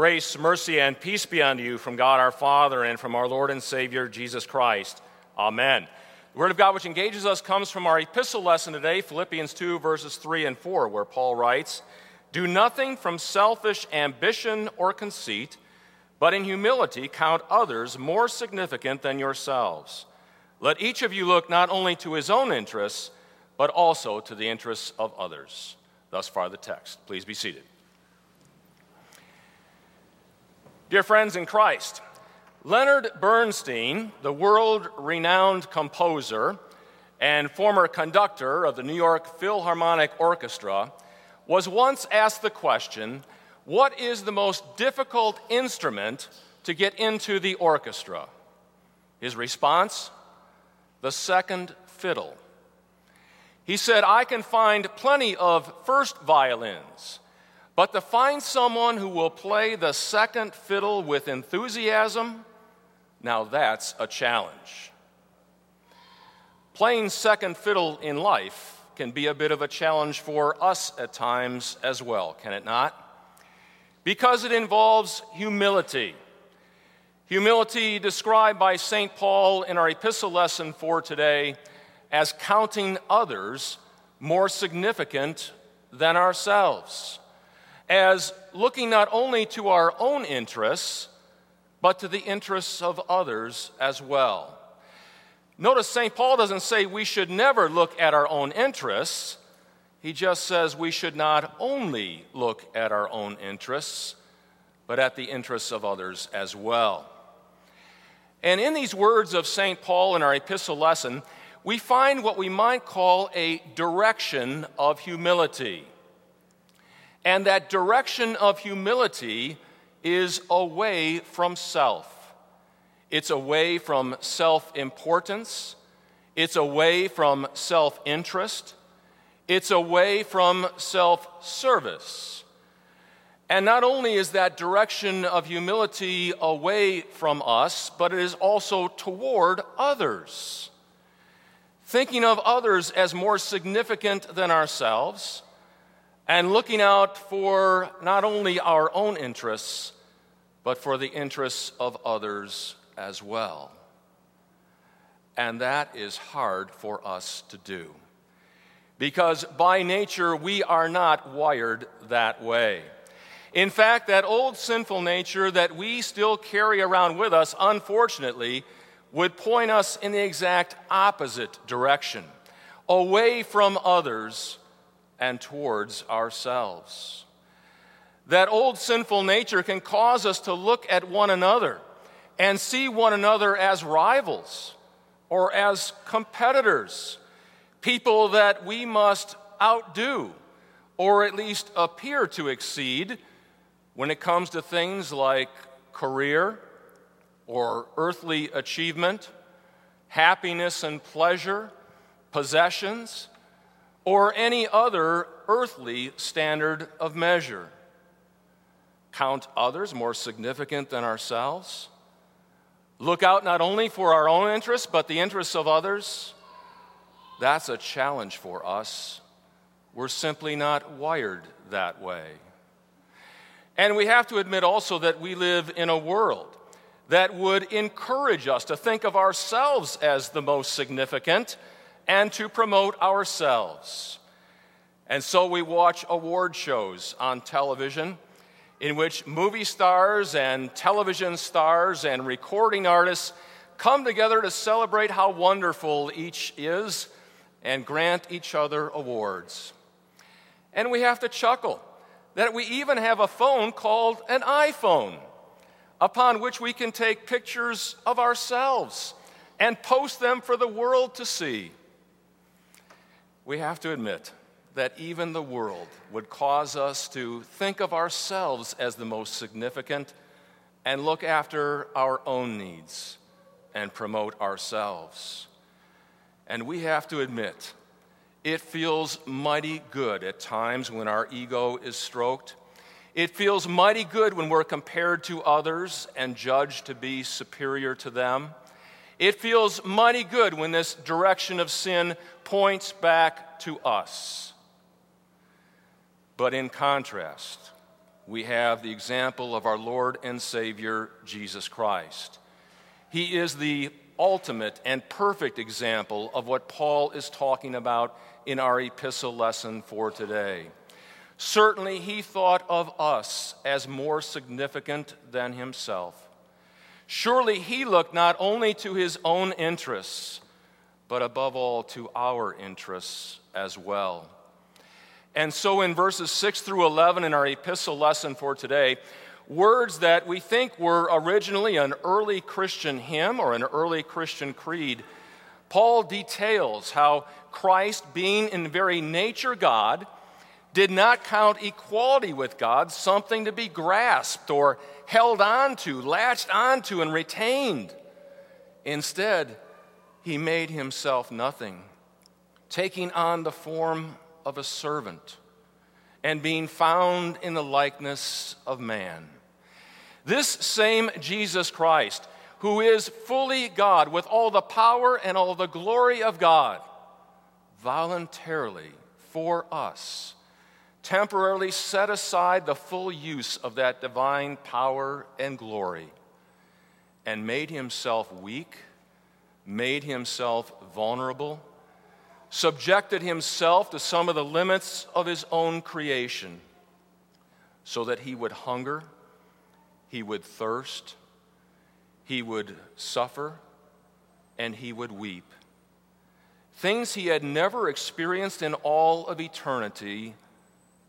Grace, mercy, and peace be unto you from God our Father and from our Lord and Savior Jesus Christ. Amen. The Word of God which engages us comes from our epistle lesson today, Philippians 2, verses 3 and 4, where Paul writes, Do nothing from selfish ambition or conceit, but in humility count others more significant than yourselves. Let each of you look not only to his own interests, but also to the interests of others. Thus far, the text. Please be seated. Dear friends in Christ, Leonard Bernstein, the world renowned composer and former conductor of the New York Philharmonic Orchestra, was once asked the question What is the most difficult instrument to get into the orchestra? His response The second fiddle. He said, I can find plenty of first violins but to find someone who will play the second fiddle with enthusiasm, now that's a challenge. Playing second fiddle in life can be a bit of a challenge for us at times as well, can it not? Because it involves humility. Humility described by St. Paul in our epistle lesson for today as counting others more significant than ourselves as looking not only to our own interests, but to the interests of others as well. Notice St. Paul doesn't say we should never look at our own interests. He just says we should not only look at our own interests, but at the interests of others as well. And in these words of St. Paul in our epistle lesson, we find what we might call a direction of humility. And that direction of humility is away from self. It's away from self importance. It's away from self interest. It's away from self service. And not only is that direction of humility away from us, but it is also toward others. Thinking of others as more significant than ourselves and looking out for not only our own interests, but for the interests of others as well. And that is hard for us to do. Because by nature, we are not wired that way. In fact, that old sinful nature that we still carry around with us, unfortunately, would point us in the exact opposite direction away from others and towards ourselves. That old sinful nature can cause us to look at one another and see one another as rivals or as competitors, people that we must outdo or at least appear to exceed when it comes to things like career or earthly achievement, happiness and pleasure, possessions, or any other earthly standard of measure. Count others more significant than ourselves. Look out not only for our own interests, but the interests of others. That's a challenge for us. We're simply not wired that way. And we have to admit also that we live in a world that would encourage us to think of ourselves as the most significant and to promote ourselves. And so we watch award shows on television in which movie stars and television stars and recording artists come together to celebrate how wonderful each is and grant each other awards. And we have to chuckle that we even have a phone called an iPhone, upon which we can take pictures of ourselves and post them for the world to see we have to admit that even the world would cause us to think of ourselves as the most significant and look after our own needs and promote ourselves. And we have to admit, it feels mighty good at times when our ego is stroked. It feels mighty good when we're compared to others and judged to be superior to them. It feels mighty good when this direction of sin points back to us. But in contrast, we have the example of our Lord and Savior, Jesus Christ. He is the ultimate and perfect example of what Paul is talking about in our epistle lesson for today. Certainly, he thought of us as more significant than himself. Surely, he looked not only to his own interests, but above all to our interests as well. And so, in verses 6 through 11 in our epistle lesson for today, words that we think were originally an early Christian hymn or an early Christian creed, Paul details how Christ, being in very nature God, did not count equality with God something to be grasped or held onto, latched onto, and retained. Instead, he made himself nothing, taking on the form of a servant and being found in the likeness of man. This same Jesus Christ, who is fully God with all the power and all the glory of God, voluntarily for us temporarily set aside the full use of that divine power and glory and made himself weak, made himself vulnerable, subjected himself to some of the limits of his own creation so that he would hunger, he would thirst, he would suffer, and he would weep. Things he had never experienced in all of eternity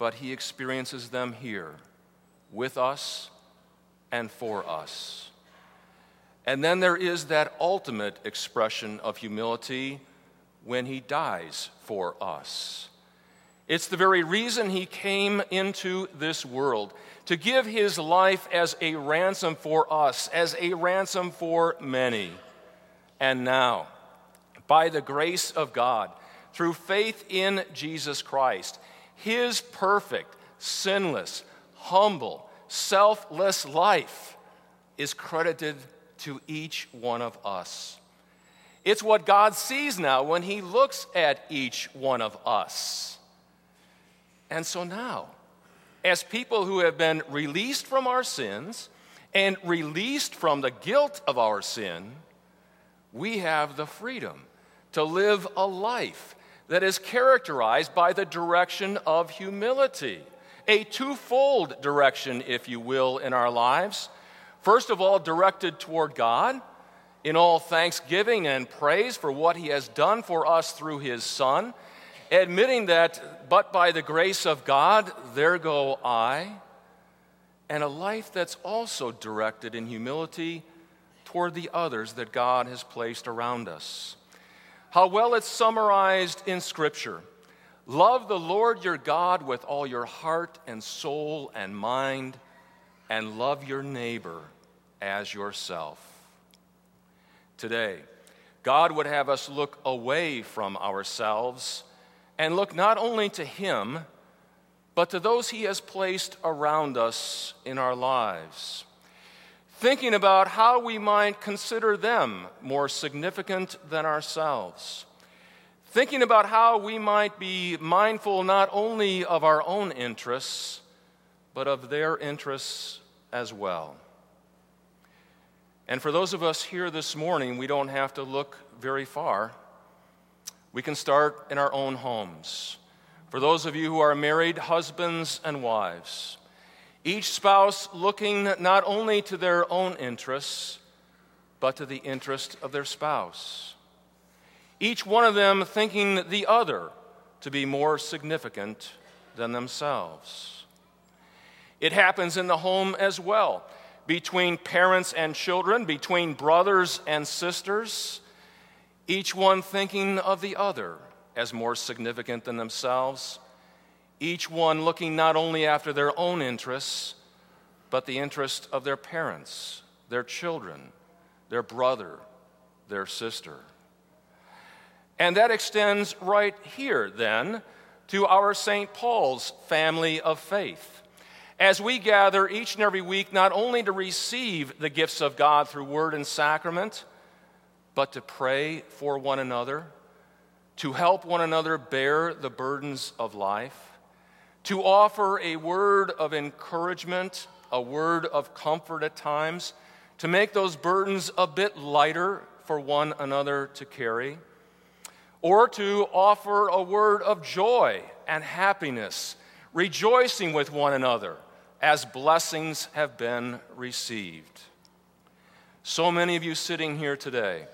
but he experiences them here with us and for us. And then there is that ultimate expression of humility when he dies for us. It's the very reason he came into this world to give his life as a ransom for us, as a ransom for many. And now, by the grace of God, through faith in Jesus Christ, his perfect, sinless, humble, selfless life is credited to each one of us. It's what God sees now when He looks at each one of us. And so now, as people who have been released from our sins and released from the guilt of our sin, we have the freedom to live a life that is characterized by the direction of humility, a twofold direction, if you will, in our lives. First of all, directed toward God in all thanksgiving and praise for what He has done for us through His Son, admitting that, but by the grace of God, there go I, and a life that's also directed in humility toward the others that God has placed around us how well it's summarized in Scripture. Love the Lord your God with all your heart and soul and mind, and love your neighbor as yourself. Today, God would have us look away from ourselves and look not only to Him, but to those He has placed around us in our lives thinking about how we might consider them more significant than ourselves, thinking about how we might be mindful not only of our own interests, but of their interests as well. And for those of us here this morning, we don't have to look very far. We can start in our own homes. For those of you who are married, husbands and wives, each spouse looking not only to their own interests, but to the interest of their spouse. Each one of them thinking the other to be more significant than themselves. It happens in the home as well, between parents and children, between brothers and sisters, each one thinking of the other as more significant than themselves each one looking not only after their own interests, but the interest of their parents, their children, their brother, their sister. And that extends right here, then, to our St. Paul's family of faith. As we gather each and every week, not only to receive the gifts of God through word and sacrament, but to pray for one another, to help one another bear the burdens of life, to offer a word of encouragement, a word of comfort at times, to make those burdens a bit lighter for one another to carry, or to offer a word of joy and happiness, rejoicing with one another as blessings have been received. So many of you sitting here today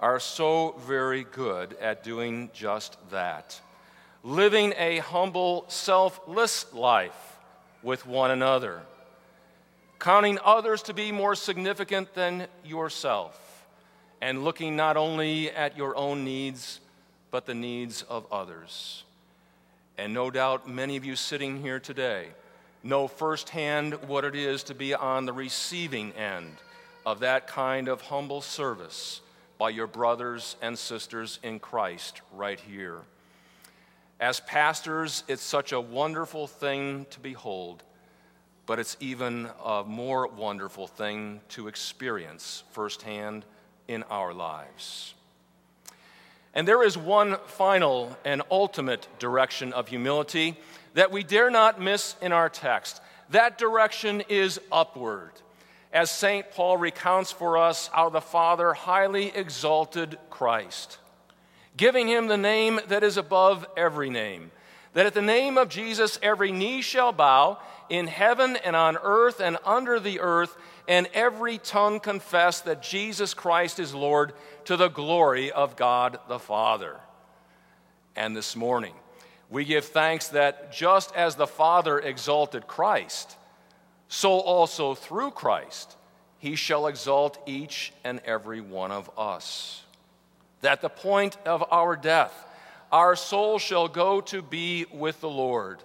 are so very good at doing just that. Living a humble, selfless life with one another. Counting others to be more significant than yourself. And looking not only at your own needs, but the needs of others. And no doubt many of you sitting here today know firsthand what it is to be on the receiving end of that kind of humble service by your brothers and sisters in Christ right here. As pastors, it's such a wonderful thing to behold, but it's even a more wonderful thing to experience firsthand in our lives. And there is one final and ultimate direction of humility that we dare not miss in our text. That direction is upward. As St. Paul recounts for us how the Father highly exalted Christ, giving him the name that is above every name, that at the name of Jesus every knee shall bow in heaven and on earth and under the earth, and every tongue confess that Jesus Christ is Lord to the glory of God the Father. And this morning, we give thanks that just as the Father exalted Christ, so also through Christ he shall exalt each and every one of us. That the point of our death, our soul shall go to be with the Lord.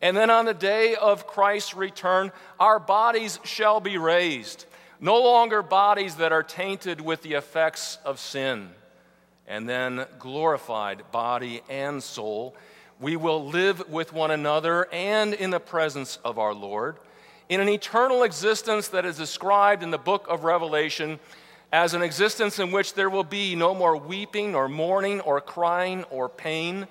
And then on the day of Christ's return, our bodies shall be raised, no longer bodies that are tainted with the effects of sin. And then glorified body and soul we will live with one another and in the presence of our Lord in an eternal existence that is described in the book of Revelation as an existence in which there will be no more weeping or mourning or crying or pain,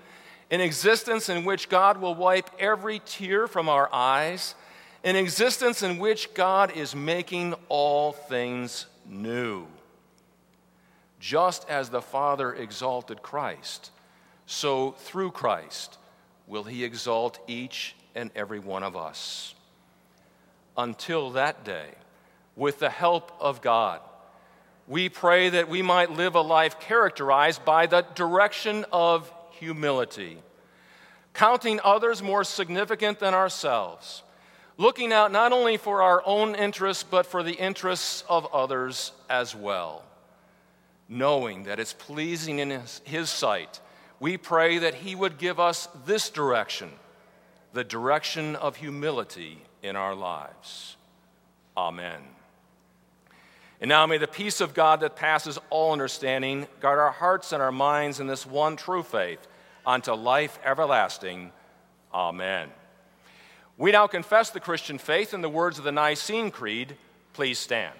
an existence in which God will wipe every tear from our eyes, an existence in which God is making all things new. Just as the Father exalted Christ, so through Christ, will he exalt each and every one of us. Until that day, with the help of God, we pray that we might live a life characterized by the direction of humility, counting others more significant than ourselves, looking out not only for our own interests, but for the interests of others as well, knowing that it's pleasing in His, his sight we pray that He would give us this direction, the direction of humility in our lives. Amen. And now may the peace of God that passes all understanding guard our hearts and our minds in this one true faith unto life everlasting. Amen. We now confess the Christian faith in the words of the Nicene Creed. Please stand.